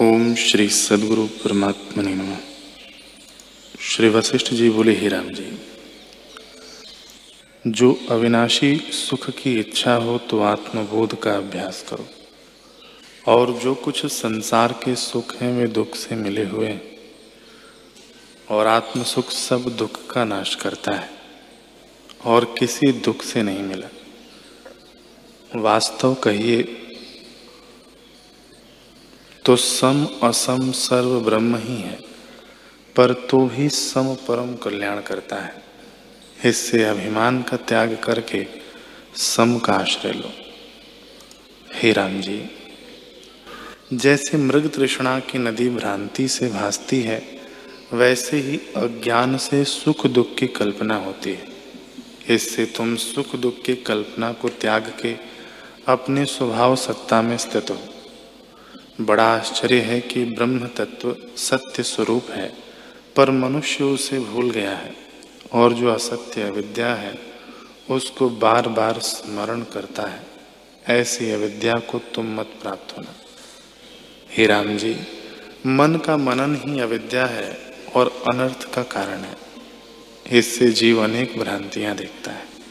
ओम श्री सदगुरु परमात्मा ने नम। श्री वशिष्ठ जी बोले, ही राम जी, जो अविनाशी सुख की इच्छा हो तो आत्मबोध का अभ्यास करो। और जो कुछ संसार के सुख हैं, वे दुख से मिले हुए हैं। और आत्म सुख सब दुख का नाश करता है, और किसी दुख से नहीं मिला। वास्तव कहिए तो सम असम सर्व ब्रह्म ही है, पर तो ही सम परम कल्याण करता है। इससे अभिमान का त्याग करके सम का आश्रय लो। हे राम जी, जैसे मृग तृष्णा की नदी भ्रांति से भासती है, वैसे ही अज्ञान से सुख दुख की कल्पना होती है। इससे तुम सुख दुख की कल्पना को त्याग के अपने स्वभाव सत्ता में स्थित हो। बड़ा आश्चर्य है कि ब्रह्म तत्व सत्य स्वरूप है, पर मनुष्य उसे भूल गया है और जो असत्य अविद्या है, उसको बार बार स्मरण करता है। ऐसी अविद्या को तुम मत प्राप्त होना। हे राम जी, मन का मनन ही अविद्या है और अनर्थ का कारण है। इससे जीव अनेक भ्रांतियाँ देखता है।